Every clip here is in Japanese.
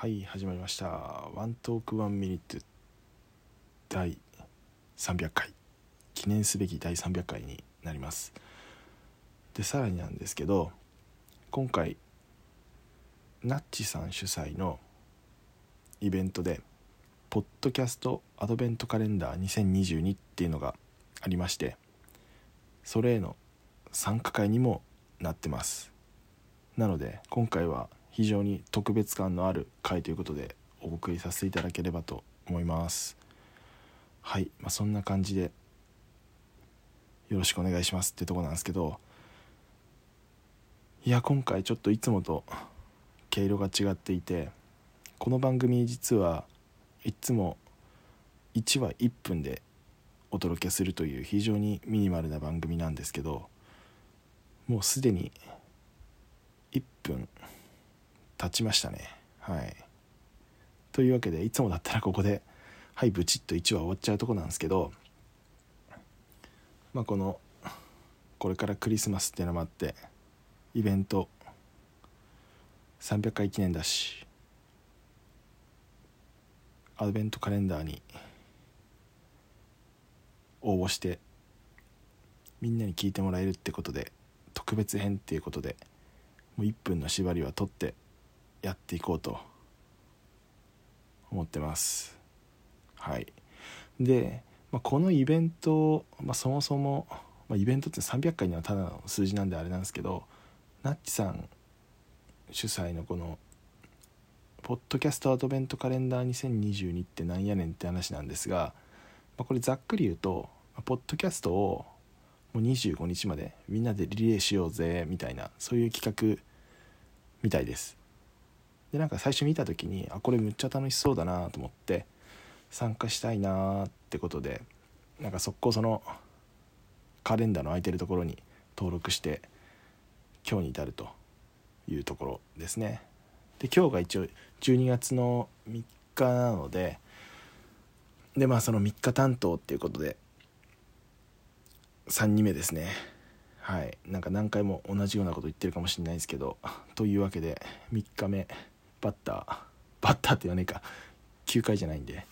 はい始まりました。ワントークワンミニット第300回。記念すべき第300回になります。でさらになんですけど今回ナッチさん主催のイベントでポッドキャストアドベントカレンダー2022っていうのがありましてそれへの参加会にもなってます。なので今回は非常に特別感のある回ということでお送りさせていただければと思います。はい、まあ、そんな感じでよろしくお願いしますってとこなんですけどいや今回ちょっといつもと毛色が違っていてこの番組実はいつも1話1分でお届けするという非常にミニマルな番組なんですけどもうすでに1分経ちましたね。はい。というわけでいつもだったらここではいブチッと1話終わっちゃうとこなんですけどまあこのこれからクリスマスっていうのもあってイベント300回記念だしアドベントカレンダーに応募してみんなに聞いてもらえるってことで特別編っていうことでもう1分の縛りは取ってやっていこうと思ってます。はい。で、まあ、このイベント、まあ、そもそも、まあ、イベントって300回にはただの数字なんであれなんですけどナッチさん主催のこのポッドキャストアドベントカレンダー2022ってなんやねんって話なんですが、まあ、これざっくり言うとポッドキャストをもう25日までみんなでリレーしようぜみたいなそういう企画みたいです。でなんか最初見た時にあこれむっちゃ楽しそうだなと思って参加したいなってことでなんか速攻そのカレンダーの空いてるところに登録して今日に至るというところですね。で今日が一応12月の3日なのででまあその3日担当っていうことで3人目ですね。はい。なんか何回も同じようなこと言ってるかもしれないですけどというわけで3日目バッターバッターって言わねえか。9回じゃないんで。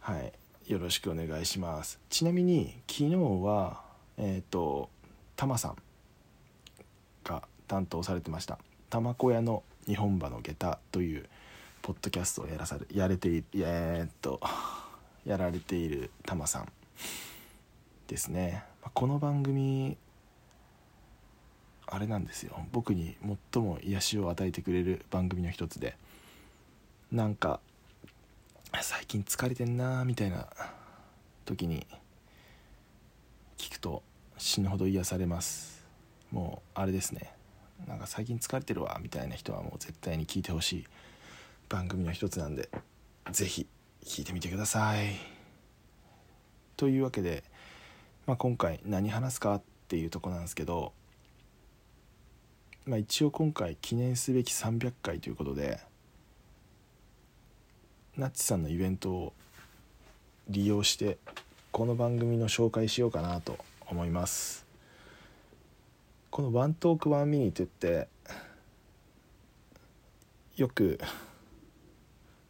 はい。よろしくお願いします。ちなみに昨日はえっ、ー、とタマさんが担当されてました「玉子屋の日本馬の下駄」というポッドキャストをやらされやれていえー、っとやられているタマさんですね。この番組あれなんですよ。僕に最も癒しを与えてくれる番組の一つで。なんか最近疲れてんなーみたいな時に聞くと死ぬほど癒されます。もうあれですね。なんか最近疲れてるわみたいな人はもう絶対に聞いてほしい番組の一つなんで是非聞いてみてください。というわけで、まあ、今回何話すかっていうとこなんですけどまあ、一応今回記念すべき300回ということでナッチさんのイベントを利用してこの番組の紹介しようかなと思います。この「ワントークワンミニ」って言ってよく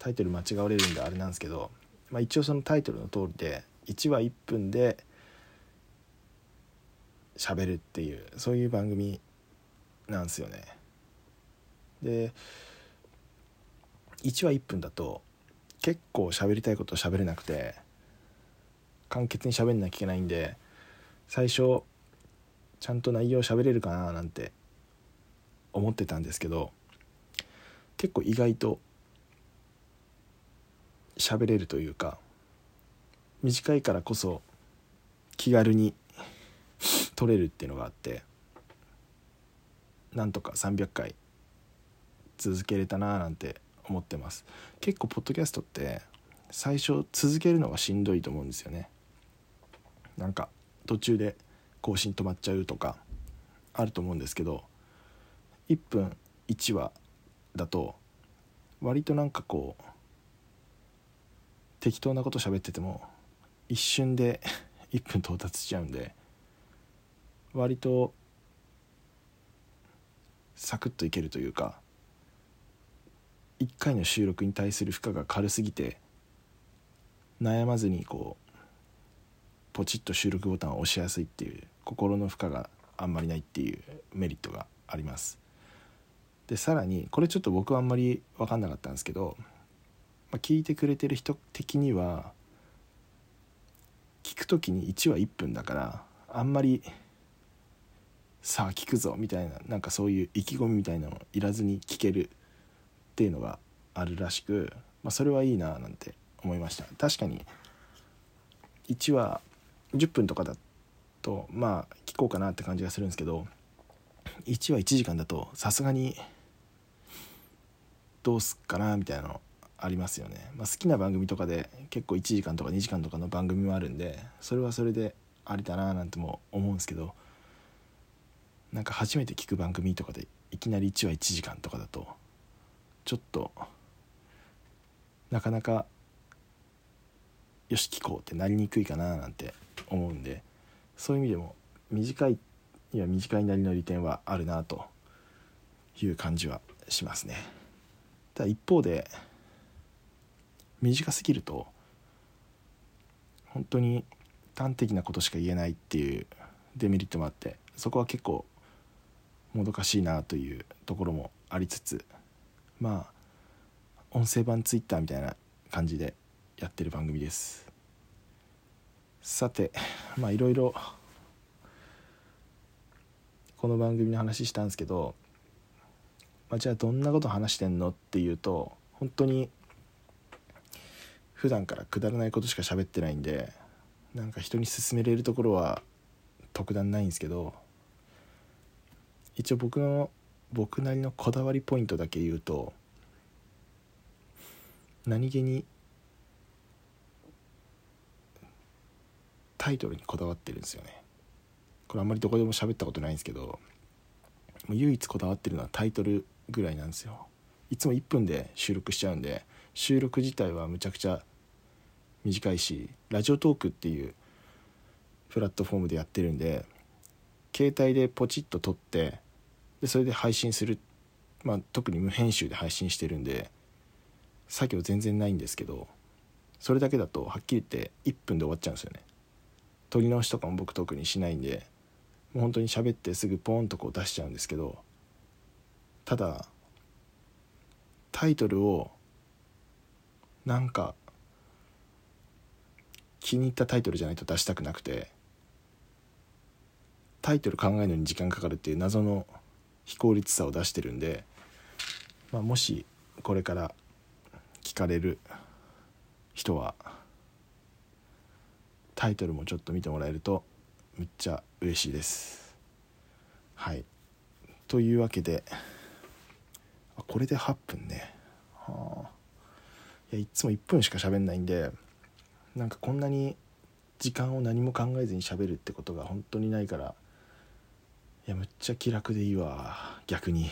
タイトル間違われるんであれなんですけど、まあ、一応そのタイトルの通りで1話1分で喋るっていうそういう番組なんですよね。で1話1分だと結構喋りたいこと喋れなくて簡潔に喋んなきゃいけないんで最初ちゃんと内容喋れるかななんて思ってたんですけど結構意外と喋れるというか短いからこそ気軽に撮れるっていうのがあってなんとか300回続けれたなーなんて思ってます。結構ポッドキャストって最初続けるのがしんどいと思うんですよね。なんか途中で更新止まっちゃうとかあると思うんですけど1分1話だと割となんかこう適当なこと喋ってても一瞬で 1分到達しちゃうんで割とサクッといけるというか1回の収録に対する負荷が軽すぎて悩まずにこうポチッと収録ボタンを押しやすいっていう心の負荷があんまりないっていうメリットがあります。でさらにこれちょっと僕はあんまり分かんなかったんですけど、まあ、聞いてくれてる人的には聞く時に1話1分だからあんまりさあ聞くぞみたいななんかそういう意気込みみたいなのいらずに聞けるっていうのがあるらしく、まあ、それはいいななんて思いました。確かに1話10分とかだとまあ聞こうかなって感じがするんですけど1話1時間だとさすがにどうすっかなみたいなのありますよね、まあ、好きな番組とかで結構1時間とか2時間とかの番組もあるんでそれはそれでありだななんても思うんですけどなんか初めて聞く番組とかでいきなり1話1時間とかだとちょっとなかなかよし聞こうってなりにくいかななんて思うんでそういう意味でも短いいや短いなりの利点はあるなという感じはしますね。ただ一方で短すぎると本当に端的なことしか言えないっていうデメリットもあってそこは結構もどかしいなというところもありつつまあ音声版 Twitter みたいな感じでやってる番組です。さてまあいろいろこの番組の話したんですけど、まあ、じゃあどんなこと話してんのっていうと本当に普段からくだらないことしか喋ってないんでなんか人に勧めれるところは特段ないんですけど一応僕の僕なりのこだわりポイントだけ言うと何気にタイトルにこだわってるんですよね。これあんまりどこでも喋ったことないんですけど唯一こだわってるのはタイトルぐらいなんですよ。いつも1分で収録しちゃうんで収録自体はむちゃくちゃ短いしラジオトークっていうプラットフォームでやってるんで携帯でポチッと撮ってでそれで配信する、まあ、特に無編集で配信してるんで作業全然ないんですけどそれだけだとはっきり言って1分で終わっちゃうんですよね。撮り直しとかも僕特にしないんでもう本当に喋ってすぐポンとこう出しちゃうんですけどただタイトルをなんか気に入ったタイトルじゃないと出したくなくてタイトル考えるのに時間かかるっていう謎の非効率さを出してるんで、まあ、もしこれから聞かれる人はタイトルもちょっと見てもらえるとめっちゃ嬉しいです。はい。というわけでこれで8分ね。はあ。いやいつも1分しか喋んないんでなんかこんなに時間を何も考えずに喋るってことが本当にないからいやむっちゃ気楽でいいわ。逆に。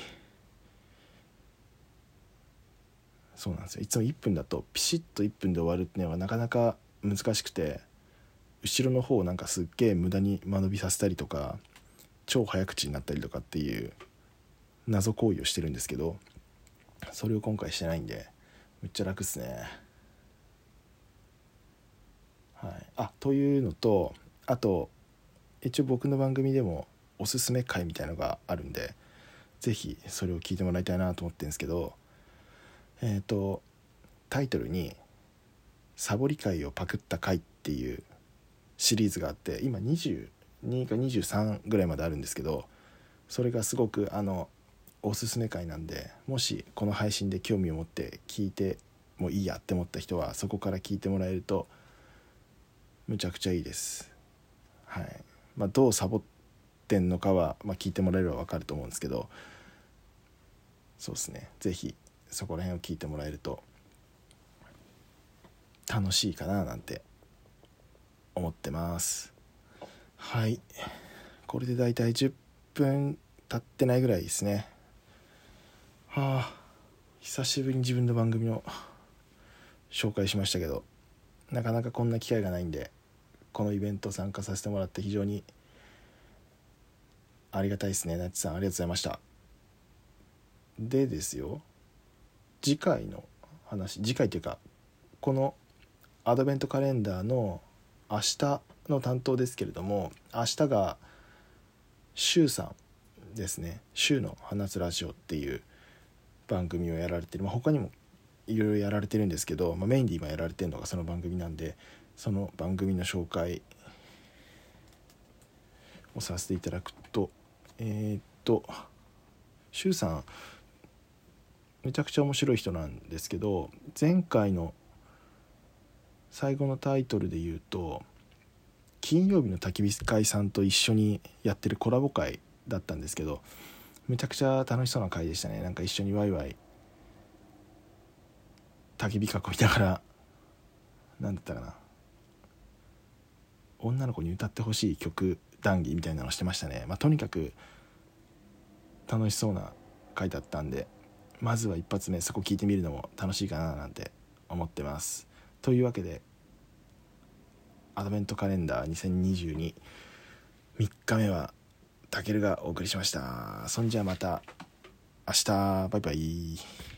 そうなんですよ。いつも1分だとピシッと1分で終わるっていうのはなかなか難しくて後ろの方なんかすっげえ無駄に間延びさせたりとか超早口になったりとかっていう謎行為をしてるんですけどそれを今回してないんでめっちゃ楽っすね。はい。あというのとあと一応僕の番組でもおすすめ会みたいのがあるんで是非それを聞いてもらいたいなと思ってるんですけどえっ、ー、とタイトルに「サボり会をパクった回」っていうシリーズがあって今22か23ぐらいまであるんですけどそれがすごくあのおすすめ会なんでもしこの配信で興味を持って聞いてもいいやって思った人はそこから聞いてもらえるとむちゃくちゃいいです。はい。まあどうサボってんのかは、まあ、聞いてもらえれば分かると思うんですけどそうですね。是非そこら辺を聞いてもらえると楽しいかななんて思ってます。はい。これでだいたい10分経ってないぐらいですね。はあ。久しぶりに自分の番組を紹介しましたけどなかなかこんな機会がないんでこのイベント参加させてもらって非常にありがたいですね。なっちさんありがとうございました。でですよ次回の話次回というかこのアドベントカレンダーの明日の担当ですけれども明日が周さんですね「週の放つラジオ」っていう番組をやられてる、まあ、他にもいろいろやられてるんですけど、まあ、メインで今やられてるのがその番組なんでその番組の紹介をさせていただくとえー、っと周さんめちゃくちゃ面白い人なんですけど前回の最後のタイトルで言うと金曜日の焚き火会さんと一緒にやってるコラボ会だったんですけどめちゃくちゃ楽しそうな回でしたね。なんか一緒にワイワイ焚き火囲みながら何だったかな。女の子に歌ってほしい曲談義みたいなのしてましたね、まあ、とにかく楽しそうな回だったんでまずは一発目そこ聞いてみるのも楽しいかななんて思ってます。というわけでアドベントカレンダー20223日目はたけるがお送りしました。そんじゃあまた明日。バイバイ。